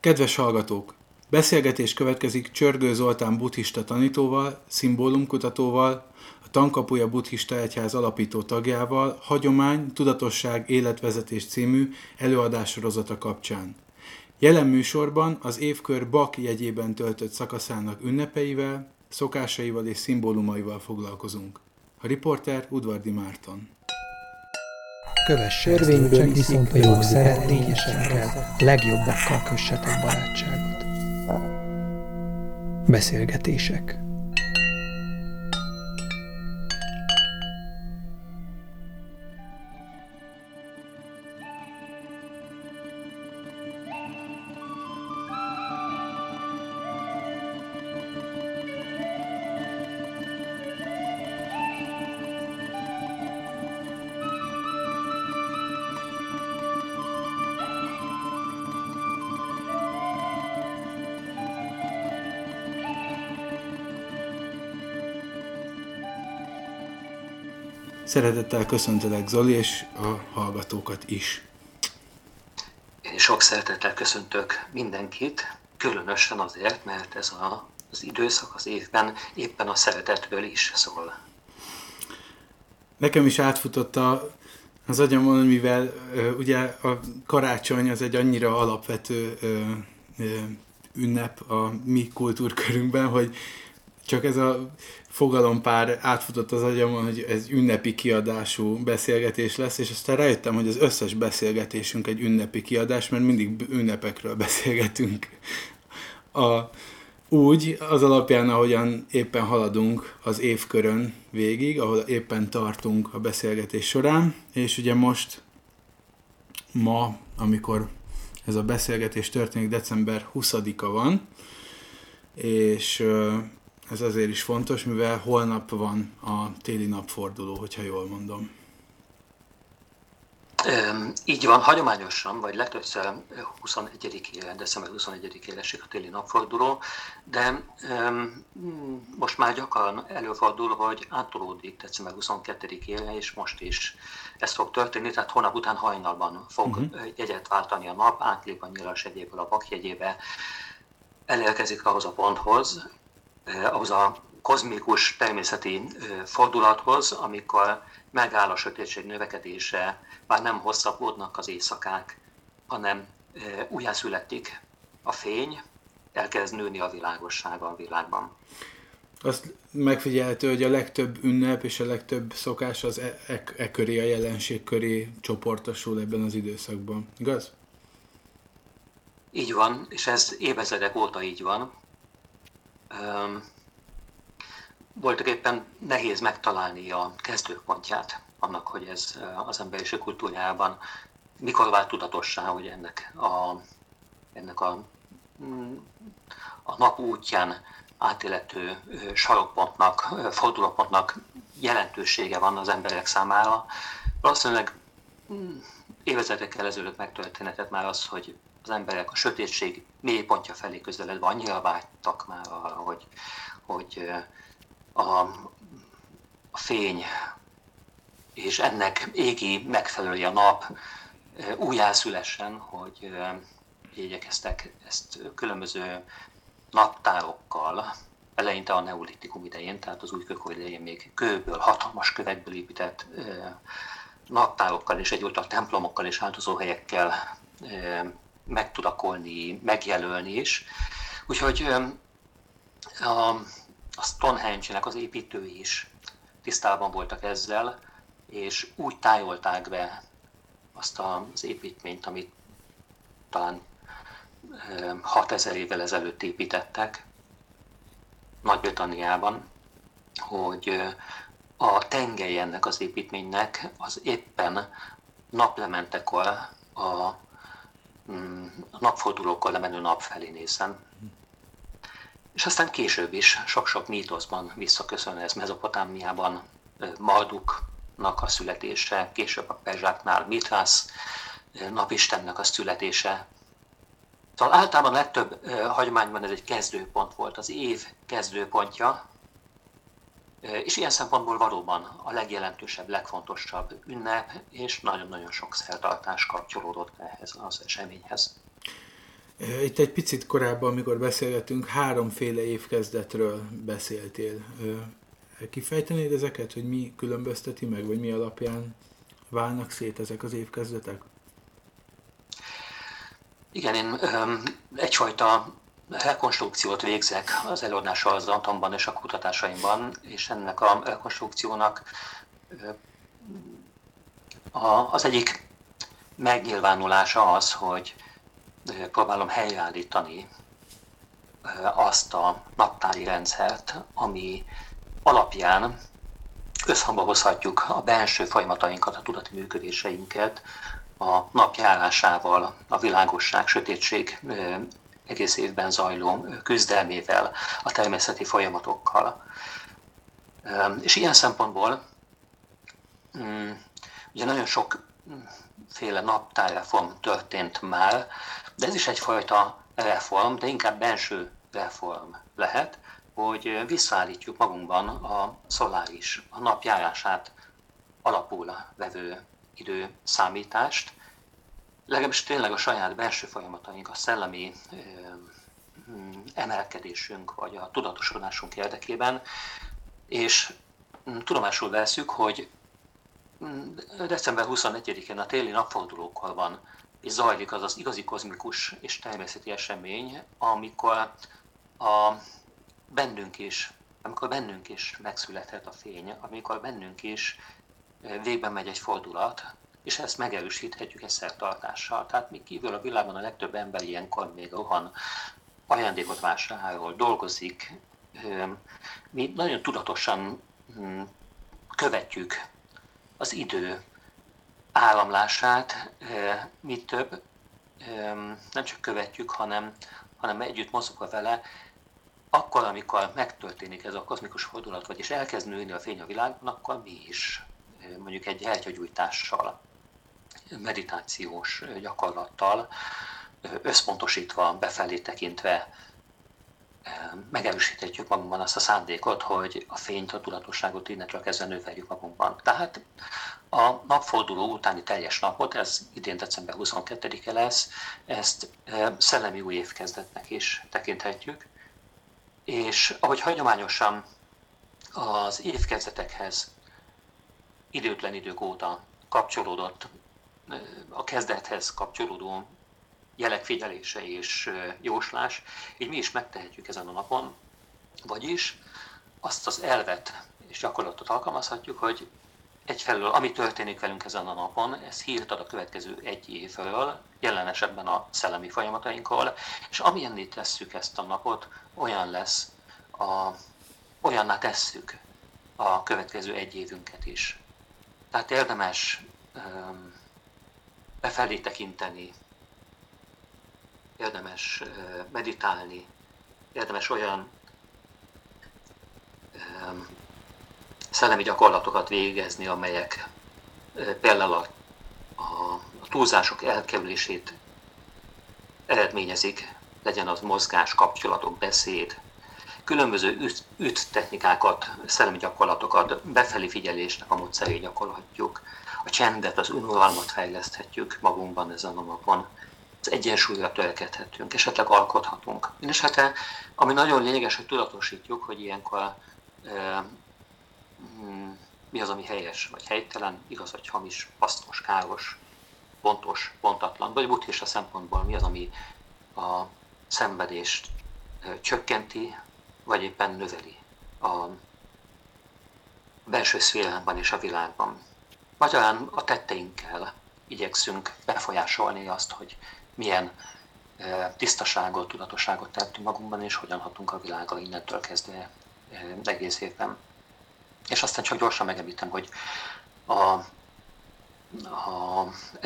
Kedves hallgatók! Beszélgetés következik Csörgő Zoltán buddhista tanítóval, szimbólumkutatóval, a Tankapuja Buddhista Egyház alapító tagjával, Hagyomány, Tudatosság, Életvezetés című előadássorozata kapcsán. Jelen műsorban az évkör Bak jegyében töltött szakaszának ünnepeivel, szokásaival és szimbólumaival foglalkozunk. A riporter Udvardi Márton. Kövess törvényből viszont a jó szeretnényesekkel, legjobbakkal kössetek barátságot. Beszélgetések Szeretettel köszöntelek Zoli és a hallgatókat is. Én sok szeretettel köszöntök mindenkit, különösen azért, mert ez a, az időszak az évben éppen a szeretetből is szól. Nekem is átfutott a, az agyamon, mivel ö, ugye a karácsony az egy annyira alapvető ö, ö, ünnep a mi kultúrkörünkben, hogy csak ez a fogalompár átfutott az agyamon, hogy ez ünnepi kiadású beszélgetés lesz, és aztán rájöttem, hogy az összes beszélgetésünk egy ünnepi kiadás, mert mindig ünnepekről beszélgetünk. A, úgy, az alapján, ahogyan éppen haladunk az évkörön végig, ahol éppen tartunk a beszélgetés során, és ugye most ma, amikor ez a beszélgetés történik, december 20-a van, és ez azért is fontos, mivel holnap van a téli napforduló, hogyha jól mondom. Így van, hagyományosan, vagy legtöbbször 21-ére, december 21-ére esik a téli napforduló, de um, most már gyakran előfordul, hogy átolódik december 22-ére, és most is ez fog történni, tehát hónap után hajnalban fog uh-huh. jegyet váltani a nap, átlép a nyilas egyéből a bakjegyébe, elérkezik ahhoz a ponthoz, ahhoz a kozmikus természeti eh, fordulathoz, amikor megáll a sötétség növekedése, már nem hosszabbodnak az éjszakák, hanem eh, újjászületik a fény, elkezd nőni a világossága a világban. Azt megfigyelhető, hogy a legtöbb ünnep és a legtöbb szokás az e, e, e köré, a jelenség köré csoportosul ebben az időszakban. Igaz? Így van, és ez évezredek óta így van voltak éppen nehéz megtalálni a kezdőpontját annak, hogy ez az emberiség kultúrjában mikor vált tudatossá, hogy ennek a, ennek a, mm, a nap útján átélető sarokpontnak, fordulópontnak jelentősége van az emberek számára. Valószínűleg mm, évezredekkel ezelőtt megtörténhetett már az, hogy az emberek a sötétség mély pontja felé közeledve annyira vágytak már arra, hogy, hogy a, a fény és ennek égi megfelelője a nap újjászülessen, hogy igyekeztek ezt különböző naptárokkal, eleinte a neolitikum idején, tehát az új kőkor idején még kőből, hatalmas kövekből épített naptárokkal és egyúttal templomokkal és áldozóhelyekkel megtudakolni, megjelölni is. Úgyhogy a, a Stonehenge-nek az építői is tisztában voltak ezzel, és úgy tájolták be azt az építményt, amit talán 6000 évvel ezelőtt építettek Nagy-Britanniában, hogy a tengely ennek az építménynek az éppen naplementekor a napfordulókkal lemenő nap felé nézzen. És aztán később is sok-sok mítoszban visszaköszön ez Mezopotámiában Marduknak a születése, később a Perzsáknál Mitrász napistennek a születése. Szóval általában legtöbb hagyományban ez egy kezdőpont volt, az év kezdőpontja, és ilyen szempontból valóban a legjelentősebb, legfontosabb ünnep, és nagyon-nagyon sok szertartás kapcsolódott ehhez az eseményhez. Itt egy picit korábban, amikor beszélgetünk, háromféle évkezdetről beszéltél. Kifejtenéd ezeket, hogy mi különbözteti meg, vagy mi alapján válnak szét ezek az évkezdetek? Igen, én egyfajta rekonstrukciót végzek az előadással az Antonban és a kutatásaimban, és ennek a rekonstrukciónak az egyik megnyilvánulása az, hogy próbálom helyreállítani azt a naptári rendszert, ami alapján összhangba hozhatjuk a belső folyamatainkat, a tudati működéseinket a napjárásával, a világosság, sötétség egész évben zajló küzdelmével, a természeti folyamatokkal. És ilyen szempontból ugye nagyon sok féle naptárreform történt már, de ez is egyfajta reform, de inkább belső reform lehet, hogy visszaállítjuk magunkban a szoláris, a napjárását alapul vevő időszámítást, legalábbis tényleg a saját belső folyamataink, a szellemi emelkedésünk, vagy a tudatosodásunk érdekében, és tudomásul veszük, hogy december 21-én a téli napfordulókkal van, és zajlik az az igazi kozmikus és természeti esemény, amikor a bennünk is, amikor bennünk is megszülethet a fény, amikor bennünk is végben megy egy fordulat, és ezt megerősíthetjük egy szertartással. Tehát még kívül a világon a legtöbb ember ilyenkor még rohan, ajándékot vásárol, dolgozik. Mi nagyon tudatosan hm, követjük az idő áramlását, mi több, nem csak követjük, hanem, hanem együtt mozogva vele, akkor, amikor megtörténik ez a kozmikus fordulat, vagyis elkezd nőni a fény a világban, akkor mi is mondjuk egy eltyagyújtással meditációs gyakorlattal, összpontosítva, befelé tekintve megerősíthetjük magunkban azt a szándékot, hogy a fényt, a tudatosságot innentől kezdve növeljük magunkban. Tehát a napforduló utáni teljes napot, ez idén december 22-e lesz, ezt szellemi új évkezdetnek is tekinthetjük, és ahogy hagyományosan az évkezdetekhez időtlen idők óta kapcsolódott a kezdethez kapcsolódó jelek figyelése és jóslás, így mi is megtehetjük ezen a napon, vagyis azt az elvet és gyakorlatot alkalmazhatjuk, hogy egyfelől, ami történik velünk ezen a napon, ez hírt ad a következő egy évről, jelen esetben a szellemi folyamatainkról, és amilyenné tesszük ezt a napot, olyan lesz, a, olyanná tesszük a következő egy évünket is. Tehát érdemes um, befelé tekinteni, érdemes meditálni, érdemes olyan szellemi gyakorlatokat végezni, amelyek például a, a, a túlzások elkerülését eredményezik, legyen az mozgás, kapcsolatok, beszéd, különböző üt, üt technikákat, szellemi gyakorlatokat, befelé figyelésnek a módszerét gyakorolhatjuk, a csendet, az önuralmat fejleszthetjük magunkban ezen a napon, az egyensúlyra törekedhetünk, esetleg alkothatunk. És hát ami nagyon lényeges, hogy tudatosítjuk, hogy ilyenkor e, mi az, ami helyes, vagy helytelen, igaz, vagy hamis, hasznos, káros, pontos, pontatlan, vagy buddhista szempontból mi az, ami a szenvedést e, csökkenti, vagy éppen növeli a belső szférában és a világban. Magyarán a tetteinkkel igyekszünk befolyásolni azt, hogy milyen tisztaságot, tudatosságot tettünk magunkban, és hogyan hatunk a világgal innentől kezdve egész évben. És aztán csak gyorsan megemlítem, hogy a, a,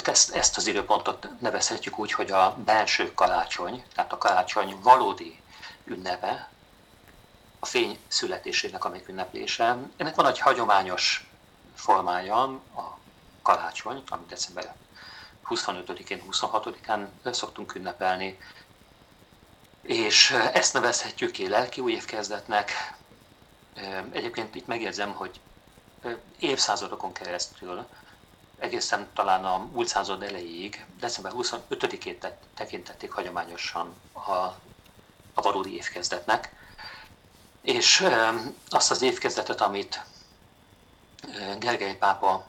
ezt, ezt az időpontot nevezhetjük úgy, hogy a belső karácsony, tehát a karácsony valódi ünnepe, a fény születésének a megünneplése. Ennek van egy hagyományos formája, a karácsony, amit december 25-én, 26-án szoktunk ünnepelni, és ezt nevezhetjük ki lelki új évkezdetnek. Egyébként itt megjegyzem, hogy évszázadokon keresztül egészen talán a múlt század elejéig, december 25-ét tekintették hagyományosan a, a valódi évkezdetnek. És azt az évkezdetet, amit Gergely pápa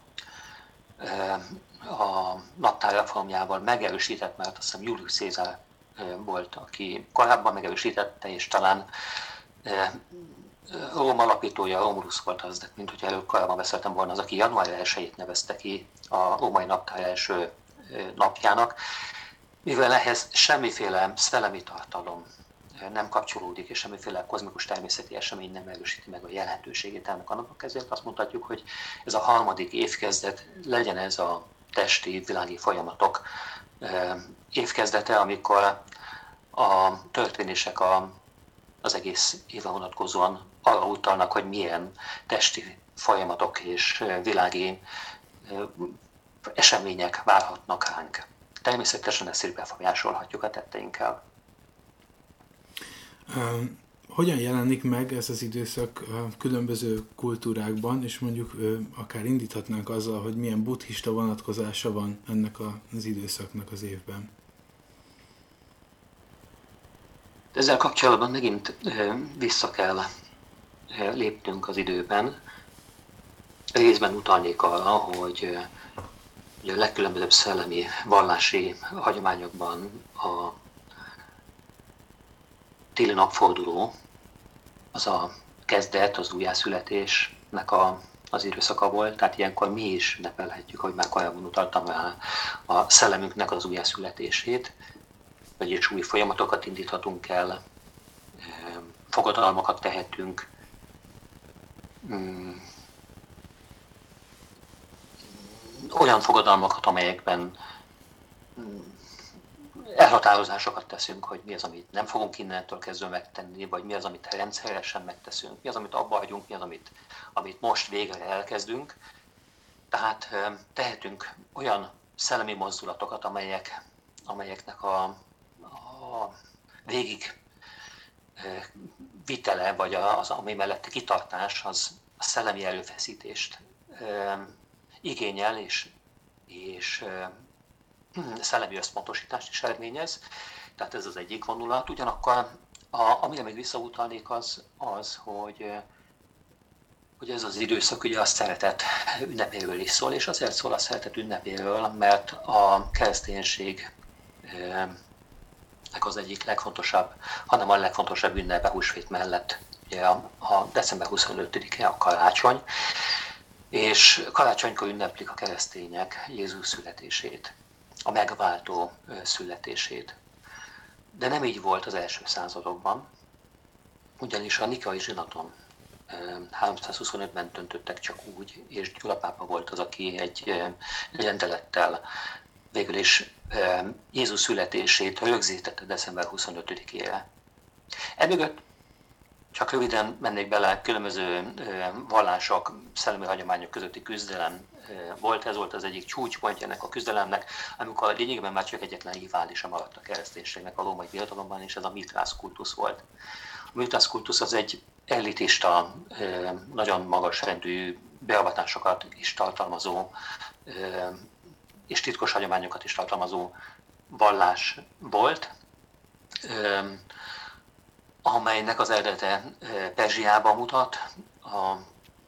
a naptár reformjával megerősített, mert azt hiszem Julius Cézár volt, aki korábban megerősítette, és talán Róm alapítója, Romulus volt az, de mint hogyha előbb korábban beszéltem volna, az, aki január 1 nevezte ki a római naptár első napjának, mivel ehhez semmiféle szellemi tartalom nem kapcsolódik, és semmiféle kozmikus természeti esemény nem erősíti meg a jelentőségét ennek a napnak, ezért azt mondhatjuk, hogy ez a harmadik évkezdet legyen ez a testi, világi folyamatok évkezdete, amikor a történések a, az egész éve vonatkozóan arra utalnak, hogy milyen testi folyamatok és világi események várhatnak ránk. Természetesen ezt is befolyásolhatjuk a tetteinkkel. Hogyan jelenik meg ez az időszak különböző kultúrákban, és mondjuk akár indíthatnánk azzal, hogy milyen buddhista vonatkozása van ennek az időszaknak az évben? Ezzel kapcsolatban megint vissza kell léptünk az időben. Részben utalnék arra, hogy a legkülönbözőbb szellemi vallási hagyományokban a téli napforduló az a kezdet, az újjászületésnek a, az időszaka volt, tehát ilyenkor mi is ünnepelhetjük, hogy már korábban utaltam rá a szellemünknek az újjászületését, vagyis új folyamatokat indíthatunk el, fogadalmakat tehetünk, olyan fogadalmakat, amelyekben elhatározásokat teszünk, hogy mi az, amit nem fogunk innentől kezdve megtenni, vagy mi az, amit rendszeresen megteszünk, mi az, amit abba hagyunk, mi az, amit, amit most végre elkezdünk. Tehát tehetünk olyan szellemi mozdulatokat, amelyek, amelyeknek a, a végig vitele, vagy az, ami mellett kitartás, az a szellemi előfeszítést igényel, és, és szellemi összpontosítást is eredményez, tehát ez az egyik vonulat. Ugyanakkor, a, amire még visszautalnék az, az hogy, hogy ez az időszak ugye a szeretet ünnepéről is szól, és azért szól a szeretet ünnepéről, mert a kereszténység az egyik legfontosabb, hanem a legfontosabb ünnepe húsvét mellett, ugye a, a december 25-e a karácsony, és karácsonykor ünneplik a keresztények Jézus születését a megváltó születését. De nem így volt az első századokban, ugyanis a Nikai zsinaton 325-ben döntöttek csak úgy, és Gyula pápa volt az, aki egy rendelettel végül is Jézus születését rögzítette december 25-ére. Emögött csak röviden mennék bele különböző vallások, szellemi hagyományok közötti küzdelem volt, ez volt az egyik csúcspontja ennek a küzdelemnek, amikor lényegében már csak egyetlen riválisa maradt a kereszténységnek a római birodalomban, és ez a mitrász kultusz volt. A mitrász kultusz az egy elitista, nagyon magas rendű beavatásokat is tartalmazó, és titkos hagyományokat is tartalmazó vallás volt, amelynek az eredete Perzsiában mutat, a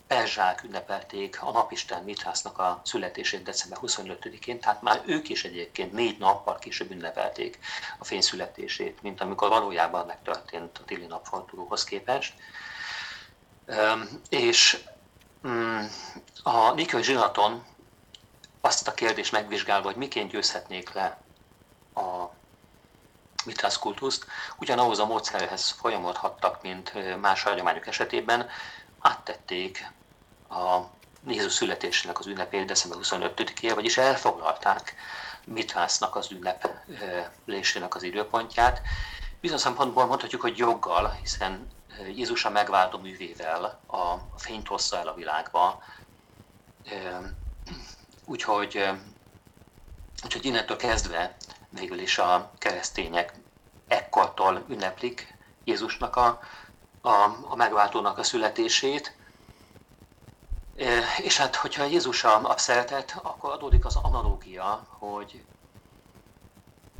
perzsák ünnepelték a napisten Mitrásznak a születését december 25-én, tehát már ők is egyébként négy nappal később ünnepelték a fény születését, mint amikor valójában megtörtént a téli napfordulóhoz képest. És mm, a Nikai zsinaton azt a kérdést megvizsgálva, hogy miként győzhetnék le a mitrász kultuszt, ugyanahhoz a módszerhez folyamodhattak, mint más hagyományok esetében, áttették a Jézus születésének az ünnepét december 25-ére, vagyis elfoglalták Mitrásznak az ünneplésének az időpontját. Bizonyos szempontból mondhatjuk, hogy joggal, hiszen Jézus a megváltó művével a fényt hozza el a világba. Úgyhogy, úgyhogy innentől kezdve végül is a keresztények ekkortól ünneplik Jézusnak a, a, a megváltónak a születését, És hát, hogyha Jézus a, a szeretet, akkor adódik az analógia, hogy,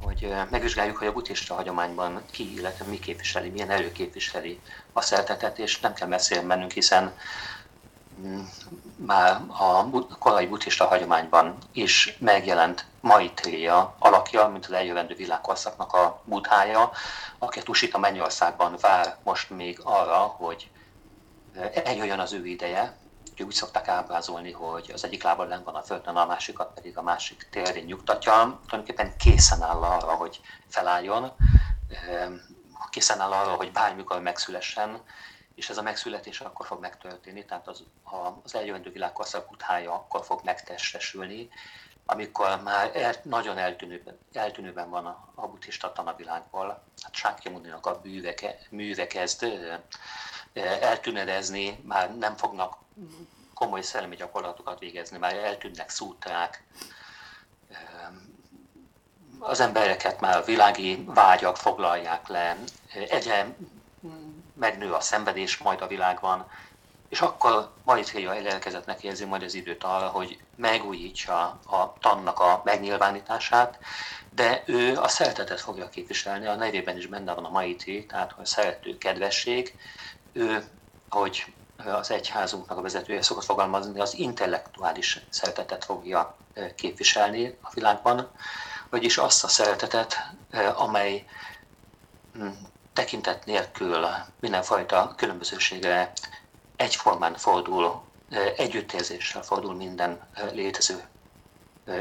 hogy megvizsgáljuk, hogy a buddhista hagyományban ki, illetve mi képviseli, milyen előképviseli a szeretetet, és nem kell mennünk, hiszen mm, már a korai buddhista hagyományban is megjelent Maitréja alakja, mint az eljövendő világkorszaknak a buddhája, aki a Tusita Mennyországban vár most még arra, hogy eljöjjön az ő ideje, úgy szokták ábrázolni, hogy az egyik lábad lenn van a földön, a másikat pedig a másik térén nyugtatja. Tulajdonképpen készen áll arra, hogy felálljon, ehm, készen áll arra, hogy bármikor megszülessen, és ez a megszületés akkor fog megtörténni, tehát az, az eljövendő világkorszak uthája akkor fog megtestesülni, amikor már el, nagyon eltűnőben, eltűnőben van a, a buddhista tanavilágból. Hát Sákyamuninak a műve, műve kezd eltűnedezni, már nem fognak komoly szellemi gyakorlatokat végezni, már eltűnnek szútrák, az embereket már a világi vágyak foglalják le, egyre megnő a szenvedés majd a világban, és akkor Maitréja elérkezettnek érzi majd az időt arra, hogy megújítsa a tannak a megnyilvánítását, de ő a szeretetet fogja képviselni, a nevében is benne van a Maitri, tehát a szerető kedvesség, ő, ahogy az egyházunknak a vezetője szokott fogalmazni, az intellektuális szeretetet fogja képviselni a világban, vagyis azt a szeretetet, amely hm, tekintet nélkül mindenfajta különbözőségre egyformán fordul, együttérzéssel fordul minden létező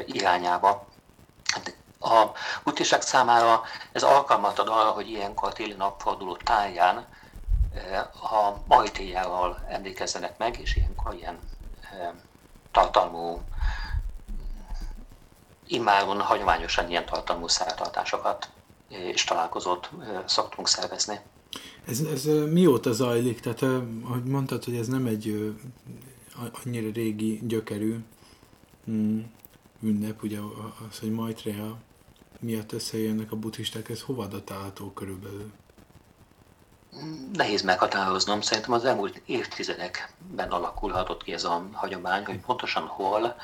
irányába. Hát a buddhisták számára ez alkalmat ad arra, hogy ilyenkor téli napforduló táján a majtéjával emlékezzenek meg, és ilyenkor ilyen tartalmú, immáron hagyományosan ilyen tartalmú szertartásokat és találkozót szoktunk szervezni. Ez, ez mióta zajlik? Tehát, ahogy mondtad, hogy ez nem egy annyira régi gyökerű mm, ünnep, ugye az, hogy Maitreya miatt összejönnek a buddhisták, ez hova datálható körülbelül? Nehéz meghatároznom, szerintem az elmúlt évtizedekben alakulhatott ki ez a hagyomány, hogy pontosan hol,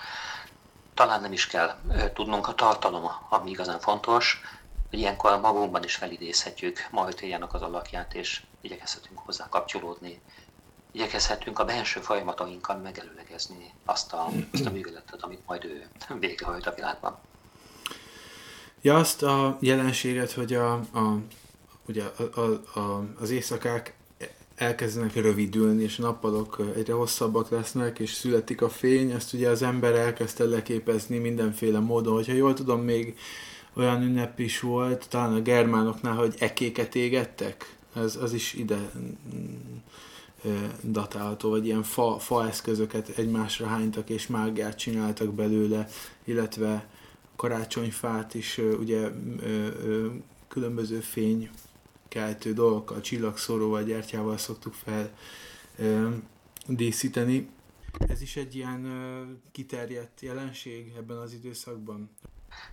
talán nem is kell tudnunk a tartalom, ami igazán fontos, ilyenkor magunkban is felidézhetjük Majtéjának az alakját, és igyekezhetünk hozzá kapcsolódni. Igyekezhetünk a belső folyamatainkkal megelőlegezni azt a, azt a műveletet, amit majd ő végrehajt a világban. Ja, azt a jelenséget, hogy a, a ugye a, a, a, az éjszakák elkezdenek rövidülni, és a nappalok egyre hosszabbak lesznek, és születik a fény, ezt ugye az ember elkezdte leképezni mindenféle módon. Hogyha jól tudom, még olyan ünnep is volt, talán a germánoknál, hogy ekéket égettek, ez, az is ide mm, datálható, vagy ilyen fa, fa eszközöket egymásra hánytak és mágiát csináltak belőle, illetve karácsonyfát is ugye különböző fény keltő dolgokkal, csillagszóróval, gyertyával szoktuk fel díszíteni. Ez is egy ilyen kiterjedt jelenség ebben az időszakban?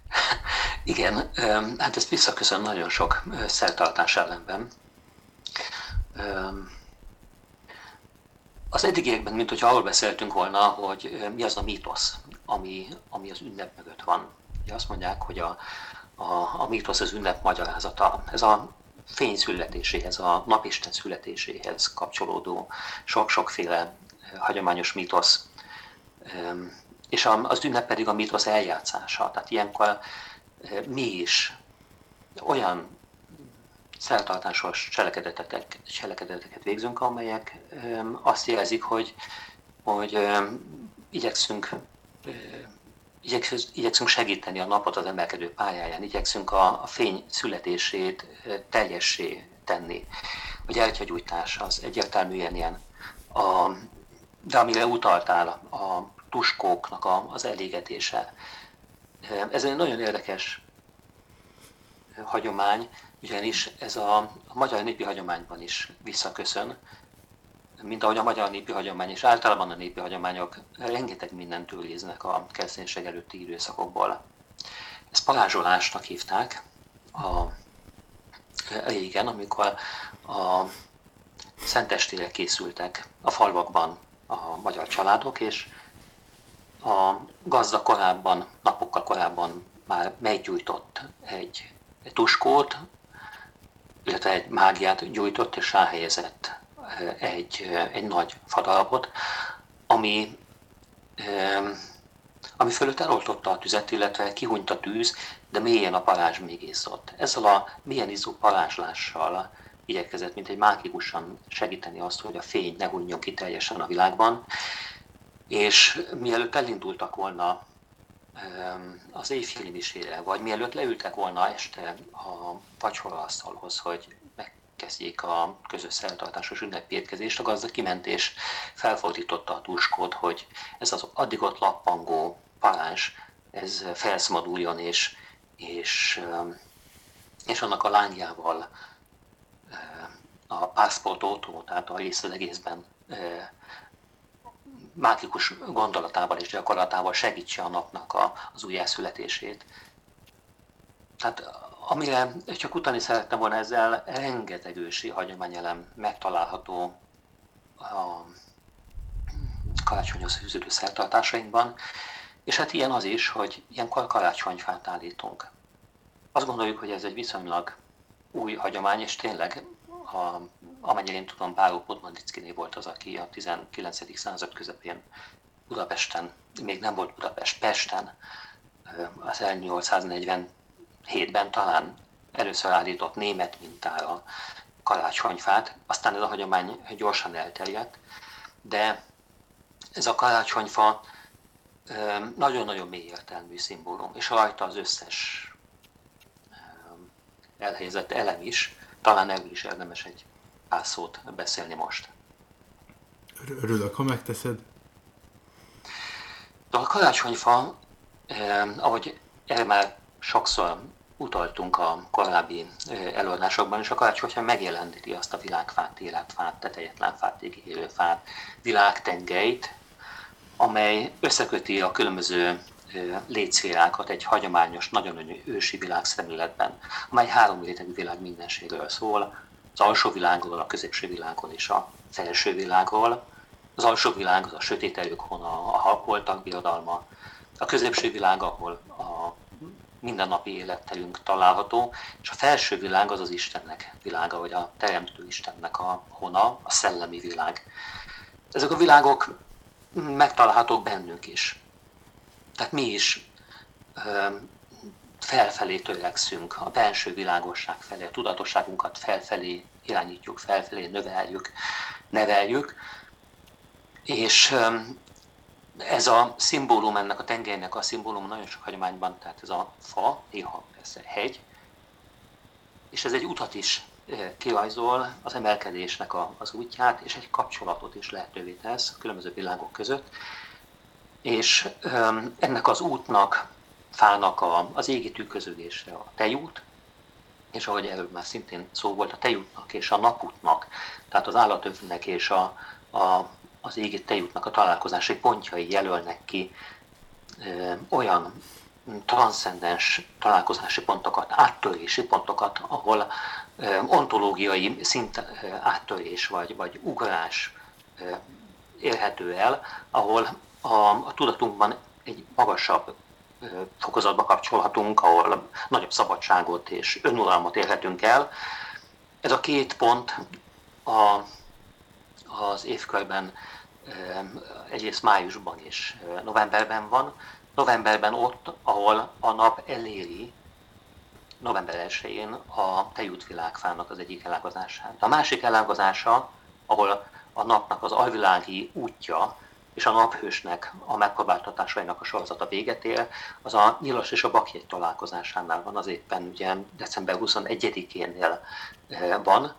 Igen, hát ezt visszaköszön nagyon sok szertartás ellenben. Az eddigiekben, mint hogyha arról beszéltünk volna, hogy mi az a mítosz, ami, ami az ünnep mögött van. Ugye azt mondják, hogy a, a, a mítosz az ünnep magyarázata. Ez a fény születéséhez, a napisten születéséhez kapcsolódó sok-sokféle hagyományos mítosz. És az ünnep pedig a mítosz eljátszása. Tehát ilyenkor mi is olyan szertartásos cselekedeteket, cselekedeteket végzünk, amelyek azt jelzik, hogy, hogy igyekszünk igyekszünk segíteni a napot az emelkedő pályáján, igyekszünk a, a fény születését teljessé tenni. Hogy eltyagyújtás az egyértelműen ilyen. A, de amire utaltál, a tuskóknak a, az elégetése, ez egy nagyon érdekes hagyomány, ugyanis ez a, magyar népi hagyományban is visszaköszön, mint ahogy a magyar népi hagyomány és általában a népi hagyományok rengeteg mindent őriznek a kereszténység előtti időszakokból. Ezt palázsolásnak hívták a régen, amikor a szentestére készültek a falvakban a magyar családok, és a gazda korábban, napokkal korábban már meggyújtott egy, egy tuskót, illetve egy mágiát gyújtott és ráhelyezett egy, egy nagy fadalapot, ami, ami fölött eloltotta a tüzet, illetve kihunyt a tűz, de mélyen a parázs még észott. Ezzel a mélyen izzó parázslással igyekezett, mint egy mágikusan segíteni azt, hogy a fény ne hunyjon ki teljesen a világban, és mielőtt elindultak volna az éjféli misére, vagy mielőtt leültek volna este a vacsoraasztalhoz, hogy megkezdjék a közös szertartásos ünnepi étkezést, a gazda kiment és felfordította a tuskót, hogy ez az addig ott lappangó paláns, ez felszabaduljon, és, és, és annak a lángjával a passport autó, tehát a rész az egészben mágikus gondolatával és gyakorlatával segítse a napnak a, az újjászületését. Tehát amire csak utáni szerettem volna ezzel, rengeteg ősi hagyományelem megtalálható a karácsonyhoz fűződő szertartásainkban, és hát ilyen az is, hogy ilyenkor karácsonyfát állítunk. Azt gondoljuk, hogy ez egy viszonylag új hagyomány, és tényleg a, amennyire én tudom, Báló Podmandickiné volt az, aki a 19. század közepén Budapesten, még nem volt Budapest, Pesten, az 1847-ben talán először állított német mintára karácsonyfát, aztán ez a hagyomány gyorsan elterjedt, de ez a karácsonyfa nagyon-nagyon mély értelmű szimbólum, és rajta az összes elhelyezett elem is, talán erről is érdemes egy pár szót beszélni most. Örülök, ha megteszed. A karácsonyfa, eh, ahogy erre már sokszor utaltunk a korábbi eh, előadásokban, és a karácsonyfa megjeleníti azt a világfát, életfát, tetejetlen fát, égélő fát, világtengelyt, amely összeköti a különböző létszférákat egy hagyományos, nagyon ősi világszemléletben, amely három rétegű világ mindenségről szól, az alsó világról, a középső világról és a felső világról. Az alsó világ az a sötét erők hona, a halkoltak birodalma, a középső világ, ahol a mindennapi életterünk található, és a felső világ az az Istennek világa, vagy a Teremtő Istennek a hona, a szellemi világ. Ezek a világok megtalálhatók bennünk is. Tehát mi is felfelé törekszünk, a belső világosság felé, a tudatosságunkat felfelé irányítjuk, felfelé növeljük, neveljük, és ez a szimbólum, ennek a tengelynek a szimbólum nagyon sok hagyományban, tehát ez a fa, néha persze hegy, és ez egy utat is kirajzol, az emelkedésnek a, az útját, és egy kapcsolatot is lehetővé tesz a különböző világok között, és ennek az útnak, fának a, az égi tükröződése a tejút, és ahogy erről már szintén szó volt, a tejútnak és a napútnak, tehát az állatövnek és a, a, az égi tejútnak a találkozási pontjai jelölnek ki ö, olyan transzcendens találkozási pontokat, áttörési pontokat, ahol ö, ontológiai szint áttörés vagy, vagy ugrás ö, érhető el, ahol a, a tudatunkban egy magasabb fokozatba kapcsolhatunk, ahol nagyobb szabadságot és önuralmat érhetünk el. Ez a két pont a, az évkörben egyrészt májusban és novemberben van. Novemberben ott, ahol a nap eléri november 1-én a tejútvilágfának az egyik elágazását. A másik elágazása, ahol a napnak az alvilági útja és a naphősnek a megpróbáltatásainak a sorozata véget ér, az a Nyilas és a Bakjegy találkozásánál van, az éppen ugye december 21-énél eh, van,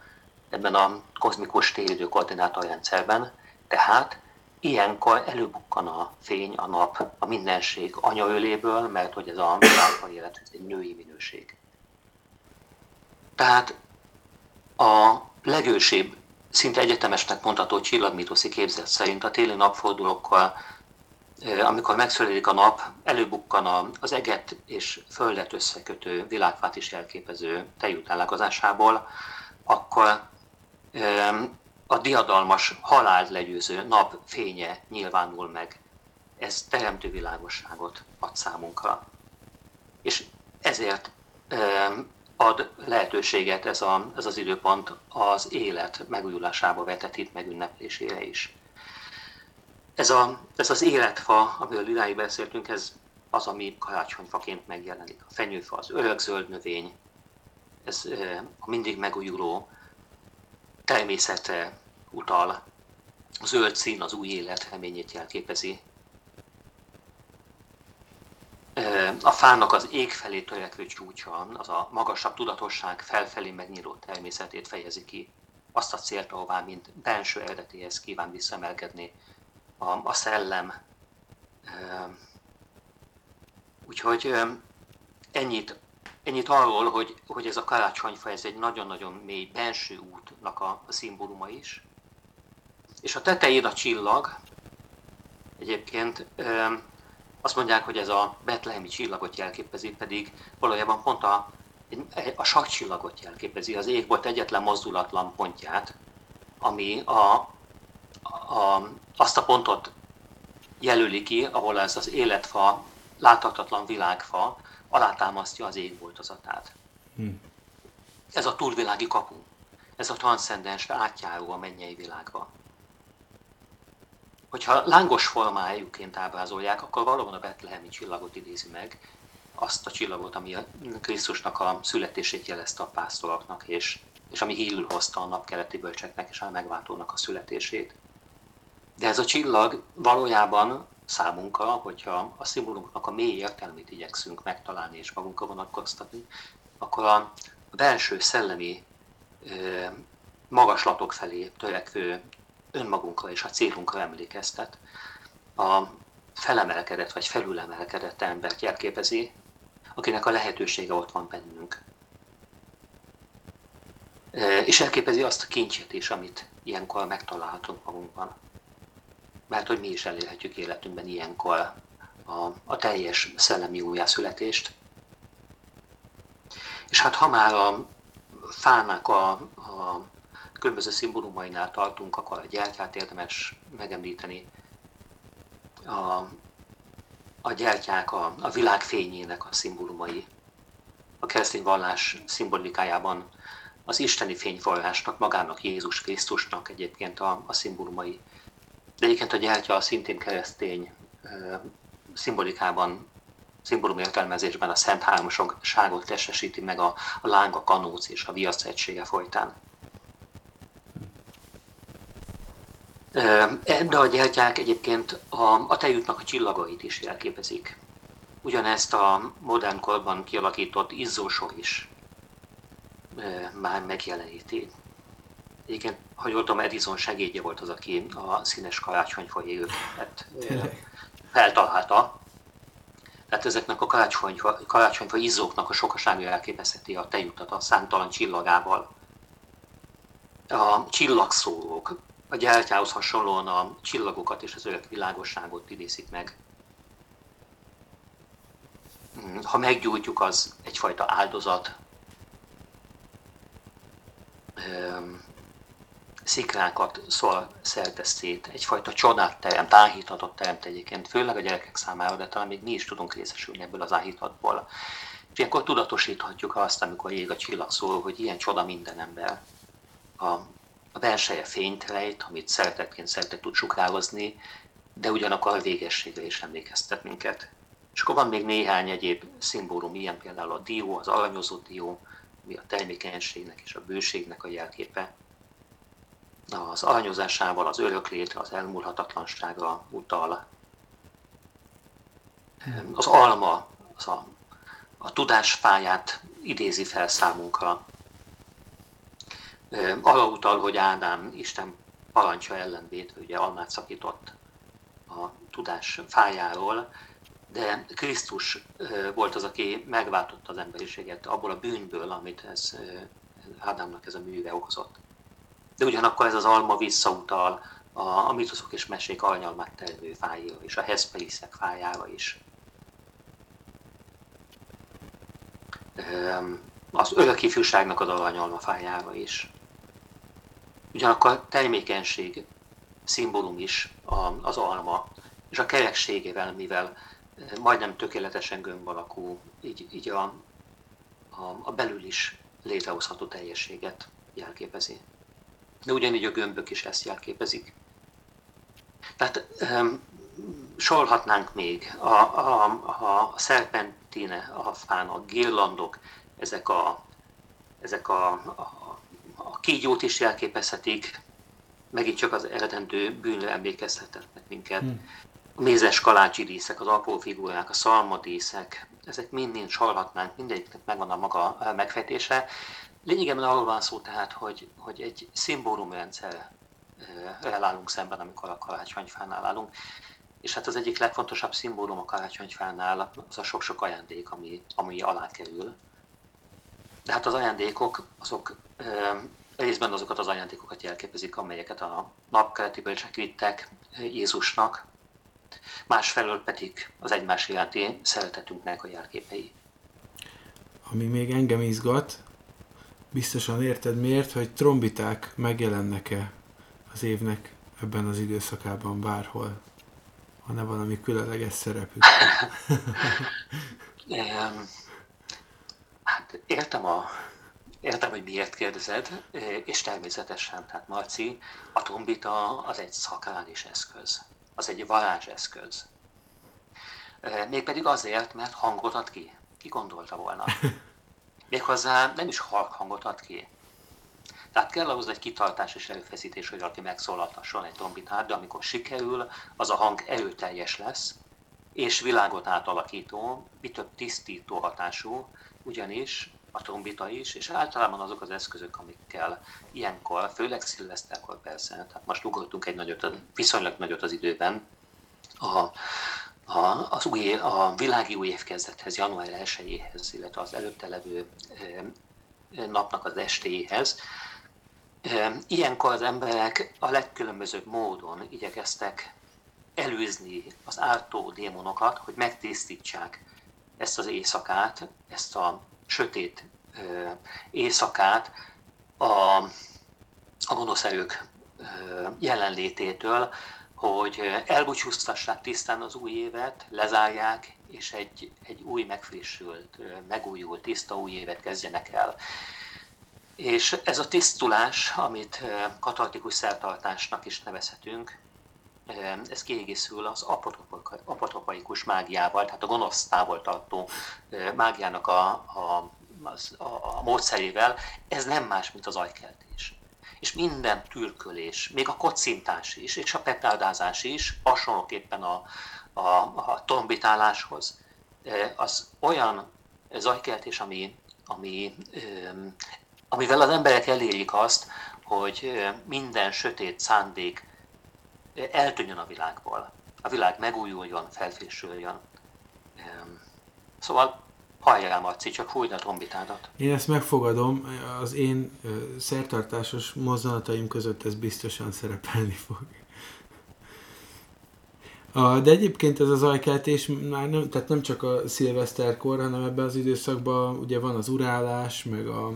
ebben a kozmikus téridő koordinátorrendszerben, tehát ilyenkor előbukkan a fény, a nap, a mindenség anyaöléből, mert hogy ez a világban élet egy női minőség. Tehát a legősibb szinte egyetemesnek mondható csillagmítoszi képzet szerint a téli napfordulókkal, amikor megszületik a nap, előbukkan az eget és földet összekötő világfát is jelképező tejútállálkozásából, akkor a diadalmas halált legyőző nap fénye nyilvánul meg. Ez teremtő világosságot ad számunkra. És ezért ad lehetőséget ez, a, ez az időpont az élet megújulásába vetett itt megünneplésére is. Ez, a, ez az életfa, amiről idáig beszéltünk, ez az, ami karácsonyfaként megjelenik. A fenyőfa, az örökzöld növény, ez a mindig megújuló természetre utal. A zöld szín az új élet reményét jelképezi. A fának az ég felé törekvő csúcsa, az a magasabb tudatosság felfelé megnyíló természetét fejezi ki. Azt a célt, ahová, mint benső eredetéhez kíván visszaemelkedni a, a szellem. Úgyhogy ennyit, ennyit arról, hogy, hogy ez a karácsonyfa, ez egy nagyon-nagyon mély benső útnak a, a szimbóluma is. És a tetején a csillag, egyébként azt mondják, hogy ez a betlehemi csillagot jelképezi, pedig valójában pont a, a sakcsillagot jelképezi, az égbolt egyetlen mozdulatlan pontját, ami a, a, azt a pontot jelöli ki, ahol ez az életfa, láthatatlan világfa alátámasztja az égboltozatát. Hmm. Ez a túlvilági kapu, ez a transzcendens átjáró a mennyei világba hogyha lángos formájúként ábrázolják, akkor valóban a betlehemi csillagot idézi meg, azt a csillagot, ami a Krisztusnak a születését jelezte a pásztoroknak, és, és ami hírül hozta a napkeleti bölcseknek és a megváltónak a születését. De ez a csillag valójában számunkra, hogyha a szimbólumoknak a mély értelmét igyekszünk megtalálni és magunkra vonatkoztatni, akkor a belső szellemi magaslatok felé törekvő önmagunkra és a célunkra emlékeztet. A felemelkedett vagy felülemelkedett embert jelképezi, akinek a lehetősége ott van bennünk. És elképezi azt a kincset is, amit ilyenkor megtalálhatunk magunkban. Mert hogy mi is elérhetjük életünkben ilyenkor a, a teljes szellemi újjászületést. És hát ha már a fának a, a különböző szimbólumainál tartunk, akkor a gyertyát érdemes megemlíteni. A, a gyertyák a, a világ fényének a szimbólumai. A keresztény vallás szimbolikájában az isteni fényforrásnak, magának Jézus Krisztusnak egyébként a, a szimbólumai. De egyébként a gyertya szintén keresztény e, szimbolikában, szimbólum értelmezésben a Szent Háromságot testesíti meg a, a láng, a kanóc és a viasz egysége folytán. De a gyertyák egyébként a, a tejútnak a csillagait is jelképezik. Ugyanezt a modern korban kialakított izzósor is már megjeleníti. Egyébként, ha jól tudom, Edison segédje volt az, aki a színes karácsonyfa égőket feltalálta. Tehát ezeknek a karácsonyfa, karácsonyfa izzóknak a sokasága elképezheti a tejutat a számtalan csillagával. A csillagszórók, a gyertyához hasonlóan a csillagokat és az örök világosságot idézik meg. Hmm, ha meggyújtjuk, az egyfajta áldozat. Szikrákat szól szertesz szét, egyfajta csodát teremt, áhítatot teremt egyébként, főleg a gyerekek számára, de talán még mi is tudunk részesülni ebből az áhítatból. És ilyenkor tudatosíthatjuk azt, amikor ég a csillag szól, hogy ilyen csoda minden ember. A a belseje fényt rejt, amit szeretetként szeretet tud sukározni, de ugyanakkor a végességre is emlékeztet minket. És akkor van még néhány egyéb szimbólum, ilyen például a dió, az aranyozó dió, ami a termékenységnek és a bőségnek a jelképe. Az aranyozásával az öröklétre, az elmúlhatatlanságra utal. Az alma, az a, a tudásfáját idézi fel számunkra, arra utal, hogy Ádám Isten parancsa ellen ugye almát szakított a tudás fájáról, de Krisztus volt az, aki megváltotta az emberiséget abból a bűnből, amit ez, Ádámnak ez a műve okozott. De ugyanakkor ez az alma visszautal a, a mitoszok és mesék aranyalmát termő fájára és a heszpeliszek fájára is. Az örök ifjúságnak az aranyalma fájára is. Ugyanakkor a termékenység szimbólum is az alma, és a kerekségével, mivel majdnem tökéletesen gömb alakú, így, így a, a, a belül is létrehozható teljességet jelképezi. De ugyanígy a gömbök is ezt jelképezik. Tehát um, sorolhatnánk még a, a, a szerpentine, a fán, a girlandok, ezek a, ezek a, a, a kígyót is jelképezhetik, megint csak az eredendő bűnre emlékeztetnek minket. Hmm. A mézes kalácsi díszek, az apró figurák, a szalmadíszek, ezek mind-mind sorolhatnánk, mindegyiknek megvan a maga megfejtése. Lényegében arról van szó tehát, hogy, hogy egy szimbólumrendszer állunk szemben, amikor a karácsonyfánál állunk. És hát az egyik legfontosabb szimbólum a karácsonyfánál az a sok-sok ajándék, ami, ami alá kerül. De hát az ajándékok, azok részben azokat az ajándékokat jelképezik, amelyeket a napkeleti bölcsek vittek Jézusnak, másfelől pedig az egymás iránti szeretetünknek a jelképei. Ami még engem izgat, biztosan érted miért, hogy trombiták megjelennek-e az évnek ebben az időszakában bárhol? Van-e valami különleges szerepük? hát értem a Értem, hogy miért kérdezed, és természetesen, tehát Marci, a trombita az egy szakrális eszköz, az egy varázseszköz. Mégpedig azért, mert hangot ad ki. Ki gondolta volna? Méghozzá nem is hangot ad ki. Tehát kell ahhoz egy kitartás és erőfeszítés, hogy valaki megszólaltasson egy trombitát, de amikor sikerül, az a hang erőteljes lesz, és világot átalakító, mi több tisztító hatású, ugyanis a trombita is, és általában azok az eszközök, amikkel ilyenkor, főleg szilveszterkor persze, tehát most ugortunk egy nagyot, viszonylag nagyot az időben, a, a, az új, a világi új évkezdethez, január 1-éhez, illetve az előtte levő napnak az estéjéhez. Ilyenkor az emberek a legkülönbözőbb módon igyekeztek előzni az ártó démonokat, hogy megtisztítsák ezt az éjszakát, ezt a sötét éjszakát a, a gonosz erők jelenlététől, hogy elbúcsúztassák tisztán az új évet, lezárják, és egy, egy új, megfrissült, megújult, tiszta új évet kezdjenek el. És ez a tisztulás, amit katartikus szertartásnak is nevezhetünk, ez kiegészül az apotropaikus mágiával, tehát a gonosz távol tartó mágiának a, a, a, a módszerével, ez nem más, mint az ajkeltés. És minden türkölés, még a kocintás is, és a petáldázás is hasonlóképpen a, a, a tombitáláshoz, az olyan zajkeltés, ami, ami, amivel az emberek elérik azt, hogy minden sötét szándék eltűnjön a világból. A világ megújuljon, felfrissüljön. Szóval halljál, Marci, csak fújd a trombitádat. Én ezt megfogadom, az én szertartásos mozzanataim között ez biztosan szerepelni fog. A, de egyébként ez az ajkeltés már nem, tehát nem csak a szilveszterkor, hanem ebben az időszakban ugye van az urálás, meg a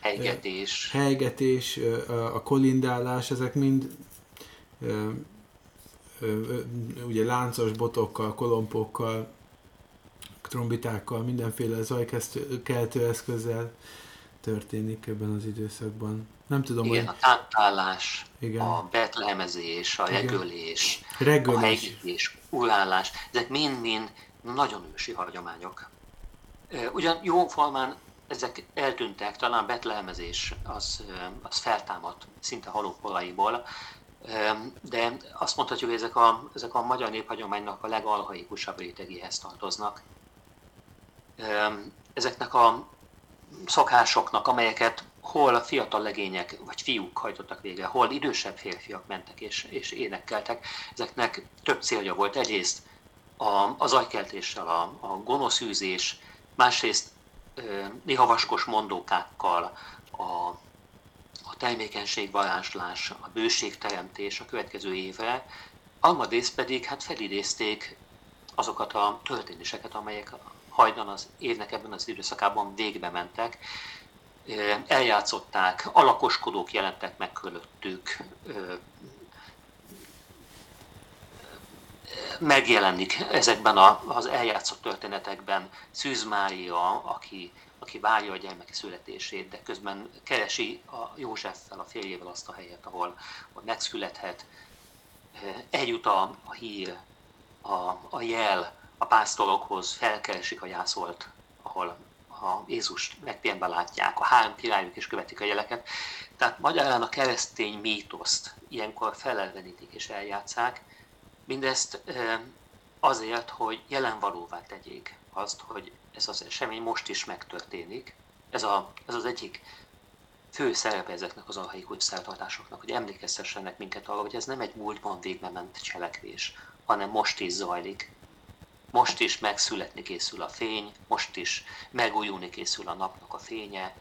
helygetés, helygetés a kolindálás, ezek mind ugye láncos botokkal, kolompokkal, trombitákkal, mindenféle zajkeltő eszközzel történik ebben az időszakban. Nem tudom, Igen, hogy... a tántálás, Igen. a betlehemezés, a regölés, regölés. a helyítés, urálás, ezek mind-mind nagyon ősi hagyományok. Ugyan jó formán ezek eltűntek, talán betlehemezés az, az feltámadt szinte halókolaiból, de azt mondhatjuk, hogy ezek a, ezek a magyar néphagyománynak a legalhaikusabb rétegéhez tartoznak. Ezeknek a szokásoknak, amelyeket hol a fiatal legények vagy fiúk hajtottak végre, hol idősebb férfiak mentek és, és énekeltek, ezeknek több célja volt. Egyrészt a, az ajkeltéssel, a, a gonoszűzés, másrészt néha vaskos mondókákkal, a termékenység varázslás, a bőségteremtés a következő évre, almadészt pedig hát felidézték azokat a történéseket, amelyek hajdan az évnek ebben az időszakában végbe mentek. eljátszották, alakoskodók jelentek meg körülöttük, megjelenik ezekben az eljátszott történetekben Szűz Mária, aki, aki várja a gyermeki születését, de közben keresi a Józseffel, a férjével azt a helyet, ahol, ahol megszülethet. Eljut a, a hír, a, a jel a pásztorokhoz, felkeresik a jászolt, ahol a Jézust megpihenve látják, a három királyok is követik a jeleket. Tehát magyarán a keresztény mítoszt ilyenkor felelvenítik és eljátszák, Mindezt azért, hogy jelenvalóvá tegyék azt, hogy ez az esemény most is megtörténik. Ez, a, ez az egyik fő szerepe ezeknek az arhaikus szertartásoknak, hogy emlékeztessenek minket arra, hogy ez nem egy múltban végbe ment cselekvés, hanem most is zajlik. Most is megszületni készül a fény, most is megújulni készül a napnak a fénye,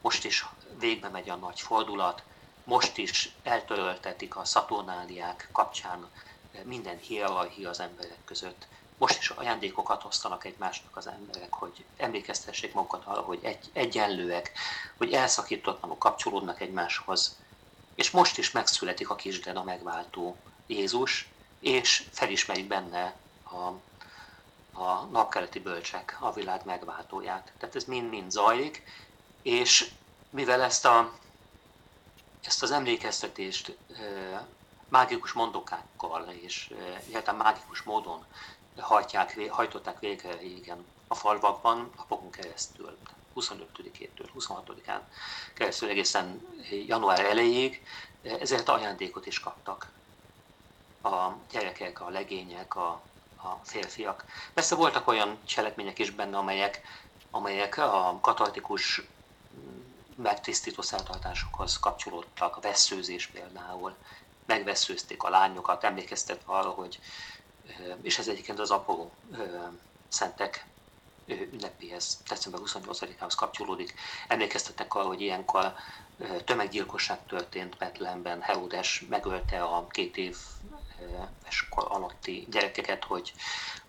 most is végbe megy a nagy fordulat, most is eltöröltetik a szaturnáliák kapcsán minden hierarchia az emberek között. Most is ajándékokat osztanak egymásnak az emberek, hogy emlékeztessék magukat arra, hogy egy, egyenlőek, hogy elszakítotlanul kapcsolódnak egymáshoz. És most is megszületik a kisden a megváltó Jézus, és felismerik benne a, a napkeleti bölcsek a világ megváltóját. Tehát ez mind-mind zajlik, és mivel ezt, a, ezt az emlékeztetést mágikus mondokákkal és egyáltalán mágikus módon hajtják, hajtották végre régen a falvakban napokon keresztül, 25-től 26-án keresztül egészen január elejéig, ezért ajándékot is kaptak. A gyerekek, a legények, a, a férfiak. Persze voltak olyan cselekmények is benne, amelyek, amelyek a katartikus megtisztító szertartásokhoz kapcsolódtak, a veszőzés például, megveszőzték a lányokat, emlékeztetve arra, hogy, és ez egyébként az Apollo szentek ünnepéhez, december 28-ához kapcsolódik. Emlékeztetnek arra, hogy ilyenkor tömeggyilkosság történt Betlehemben, Herodes megölte a két éves kor alatti gyerekeket, hogy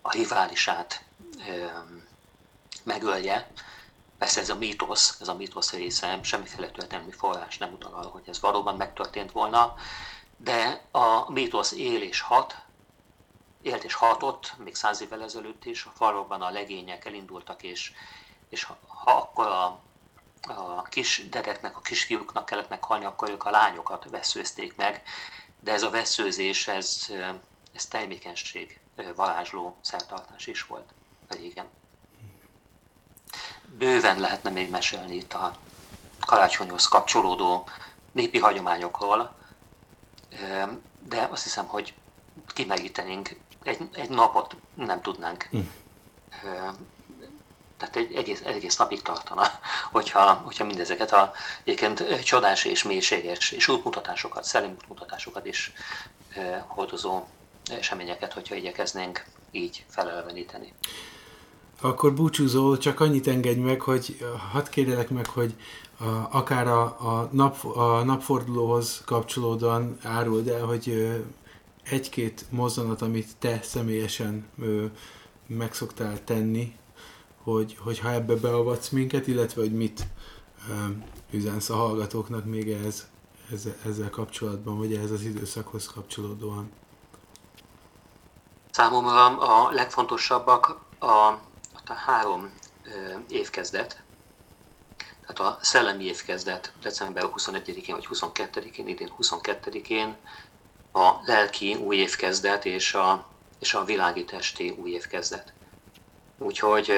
a riválisát megölje. Persze ez a mítosz, ez a mítosz része, semmiféle történelmi forrás nem utal arra, hogy ez valóban megtörtént volna, de a mítosz él és hat, élt és hatott, még száz évvel ezelőtt is, a falokban a legények elindultak, és, és ha, ha akkor a, a kis dedeknek, a kisfiúknak kellett meghalni, akkor ők a lányokat veszőzték meg, de ez a veszőzés, ez, ez termékenység, varázsló szertartás is volt. Régen. Bőven lehetne még mesélni itt a karácsonyhoz kapcsolódó népi hagyományokról, de azt hiszem, hogy kimerítenénk, egy, egy napot nem tudnánk. Mm. Tehát egy egész, egész napig tartana, hogyha, hogyha mindezeket a egyébként csodás és mélységes és útmutatásokat, szellemi útmutatásokat is hordozó eseményeket, hogyha igyekeznénk így felelveníteni. Akkor búcsúzó, csak annyit engedj meg, hogy hadd kérjelek meg, hogy a, akár a, a, nap, a napfordulóhoz kapcsolódóan áruld el, hogy egy-két mozzanat, amit te személyesen ö, meg tenni, hogy, hogyha ebbe beavatsz minket, illetve hogy mit ö, üzensz a hallgatóknak még ehhez, ezzel, ezzel kapcsolatban, vagy ehhez az időszakhoz kapcsolódóan. Számomra a legfontosabbak a, a három évkezdet, tehát a szellemi évkezdet december 21-én vagy 22-én, idén 22-én, a lelki új évkezdet és a, és a világi testi új évkezdet. Úgyhogy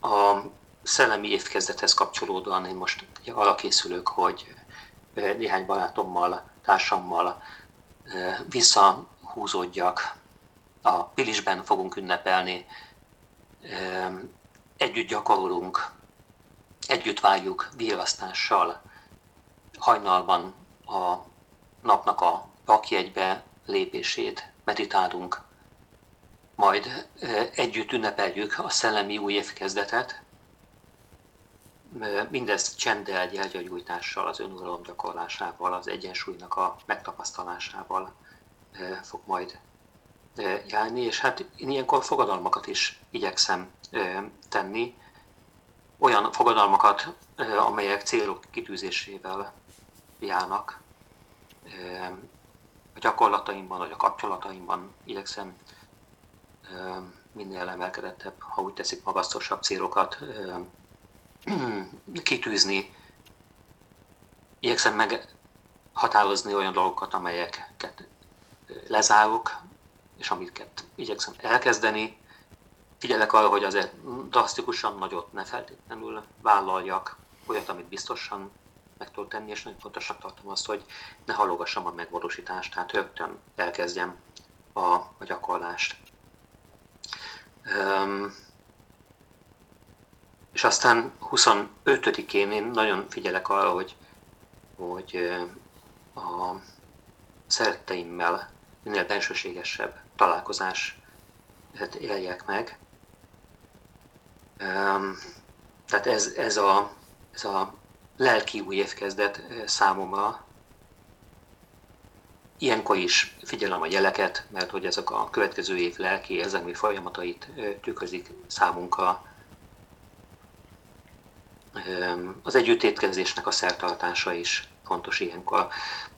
a szellemi évkezdethez kapcsolódóan én most arra készülök, hogy néhány barátommal, társammal visszahúzódjak. A Pilisben fogunk ünnepelni, együtt gyakorolunk együtt várjuk virasztással hajnalban a napnak a rakjegybe lépését, meditálunk, majd együtt ünnepeljük a szellemi új évkezdetet, mindezt csenddel, gyergyagyújtással, az önuralom gyakorlásával, az egyensúlynak a megtapasztalásával fog majd járni, és hát én ilyenkor fogadalmakat is igyekszem tenni, olyan fogadalmakat, amelyek célok kitűzésével járnak. A gyakorlataimban, vagy a kapcsolataimban igyekszem minél emelkedettebb, ha úgy teszik, magasztosabb célokat kitűzni. Igyekszem meghatározni olyan dolgokat, amelyeket lezárok, és amiket igyekszem elkezdeni. Figyelek arra, hogy azért drasztikusan nagyot ne feltétlenül vállaljak, olyat, amit biztosan meg tudok tenni, és nagyon fontosan tartom azt, hogy ne halogassam a megvalósítást, tehát rögtön elkezdjem a, a gyakorlást. Um, és aztán 25-én én nagyon figyelek arra, hogy, hogy a szeretteimmel minél bensőségesebb találkozás éljek meg. Tehát ez, ez, a, ez a lelki új évkezdet számomra. Ilyenkor is figyelem a jeleket, mert hogy ezek a következő év lelki érzelmi folyamatait tükrözik számunkra. Az együttétkezésnek a szertartása is fontos ilyenkor.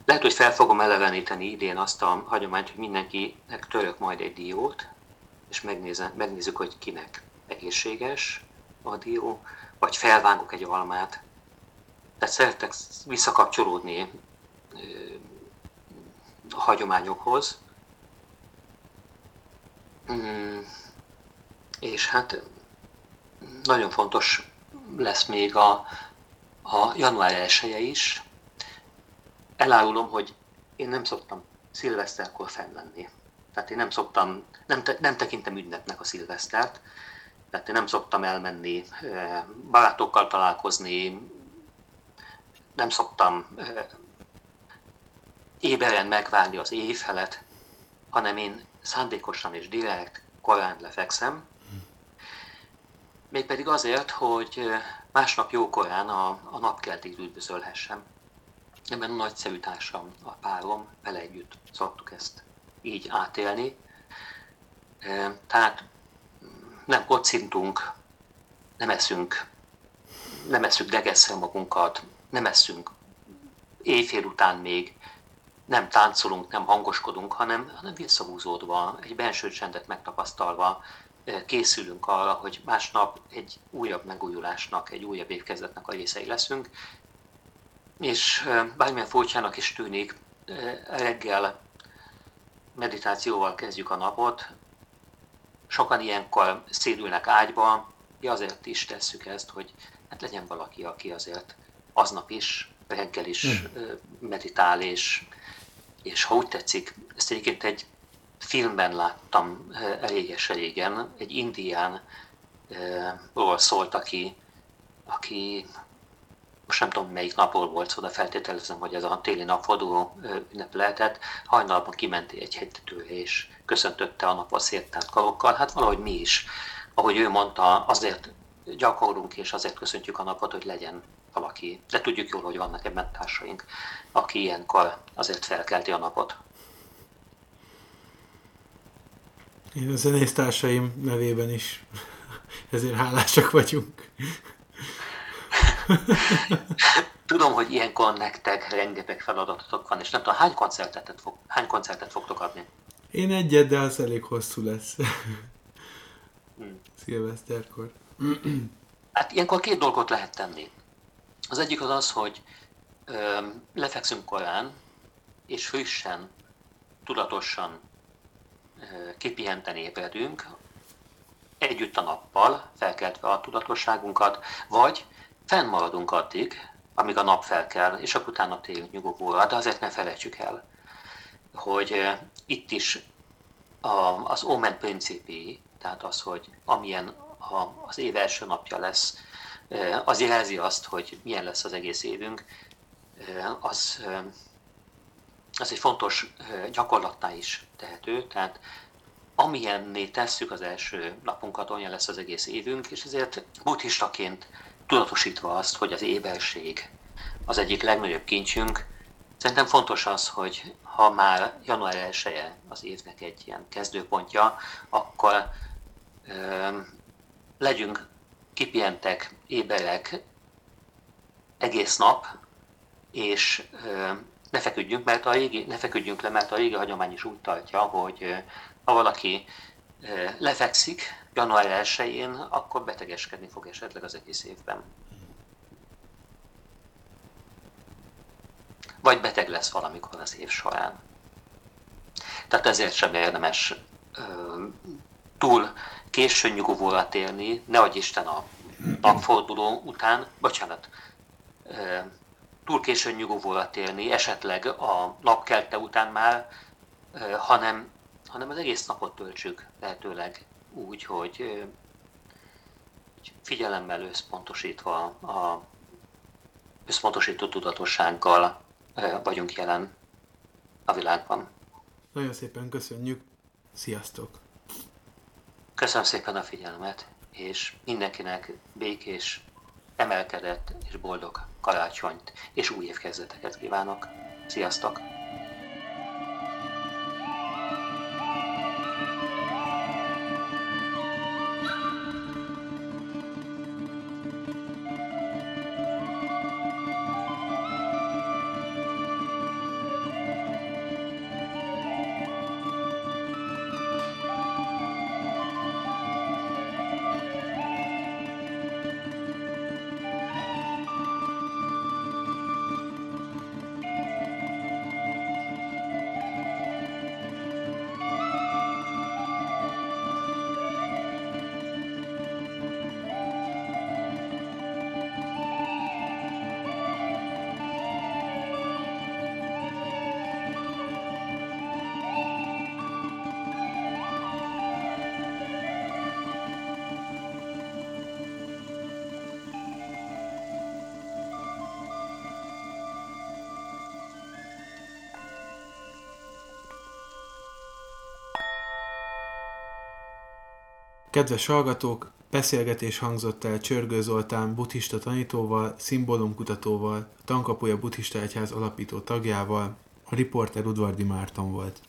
Lehet, hogy fel fogom eleveníteni idén azt a hagyományt, hogy mindenkinek török majd egy diót, és megnézem, megnézzük, hogy kinek egészséges a dió, vagy felvágok egy almát. Tehát szeretek visszakapcsolódni a hagyományokhoz. Mm, és hát nagyon fontos lesz még a, a január 1 is, elárulom, hogy én nem szoktam szilveszterkor fenn lenni. Tehát én nem szoktam, nem, te, nem tekintem ünnepnek a szilvesztert, tehát én nem szoktam elmenni barátokkal találkozni, nem szoktam éberen megvárni az éjfelet, hanem én szándékosan és direkt korán lefekszem, mégpedig azért, hogy másnap jókorán a, a napkeltig üdvözölhessem ebben a nagyszerű társam, a párom, vele együtt szoktuk ezt így átélni. Tehát nem kocintunk, nem eszünk, nem eszünk degeszre magunkat, nem eszünk. Éjfél után még, nem táncolunk, nem hangoskodunk, hanem, hanem visszahúzódva, egy benső csendet megtapasztalva készülünk arra, hogy másnap egy újabb megújulásnak, egy újabb évkezdetnek a részei leszünk, és bármilyen furcsának is tűnik, reggel meditációval kezdjük a napot, sokan ilyenkor szédülnek ágyba, mi azért is tesszük ezt, hogy hát legyen valaki, aki azért aznap is, reggel is hmm. meditál, és, és ha úgy tetszik, ezt egyébként egy filmben láttam eléges régen, egy indián ról szólt, aki, aki most nem tudom melyik napról volt szó, de feltételezem, hogy ez a téli napforduló ünnep lehetett, hajnalban kiment egy hegytetőre és köszöntötte a napot széttárt karokkal, hát valahogy mi is, ahogy ő mondta, azért gyakorlunk és azért köszöntjük a napot, hogy legyen valaki, de tudjuk jól, hogy vannak ebben társaink, aki ilyenkor azért felkelti a napot. Én a zenésztársaim nevében is ezért hálásak vagyunk. Tudom, hogy ilyenkor nektek rengeteg feladatotok van, és nem tudom, hány koncertet, fog, hány koncertet fogtok adni? Én egyet, de az elég hosszú lesz. hmm. Szilveszterkor. hát ilyenkor két dolgot lehet tenni. Az egyik az az, hogy ö, lefekszünk korán, és frissen, tudatosan ö, kipihenten ébredünk, együtt a nappal, felkeltve a tudatosságunkat, vagy fennmaradunk addig, amíg a nap felkel, és akkor utána tényleg nyugovóra, de azért ne felejtsük el, hogy itt is a, az Omen principi, tehát az, hogy amilyen a, az év első napja lesz, az jelzi azt, hogy milyen lesz az egész évünk, az, az egy fontos gyakorlattá is tehető, tehát amilyenné tesszük az első napunkat, olyan lesz az egész évünk, és ezért buddhistaként tudatosítva azt, hogy az éberség az egyik legnagyobb kincsünk, szerintem fontos az, hogy ha már január 1 az évnek egy ilyen kezdőpontja, akkor ö, legyünk kipihentek, éberek egész nap, és ne feküdjünk, mert a régi, ne feküdjünk le, mert a régi hagyomány is úgy tartja, hogy ha valaki lefekszik január 1-én, akkor betegeskedni fog esetleg az egész évben. Vagy beteg lesz valamikor az év során. Tehát ezért sem érdemes túl későn nyugovóra térni, nehogy Isten a napforduló után, bocsánat, túl későn nyugovóra térni, esetleg a napkelte után már, hanem, hanem az egész napot töltsük lehetőleg úgy, hogy figyelemmel összpontosítva a összpontosító tudatossággal vagyunk jelen a világban. Nagyon szépen köszönjük, sziasztok! Köszönöm szépen a figyelmet, és mindenkinek békés, emelkedett és boldog karácsonyt és új évkezdeteket kívánok. Sziasztok! Kedves hallgatók, beszélgetés hangzott el Csörgő Zoltán buddhista tanítóval, szimbólumkutatóval, Tankapuja Buddhista Egyház alapító tagjával, a riporter Udvardi Márton volt.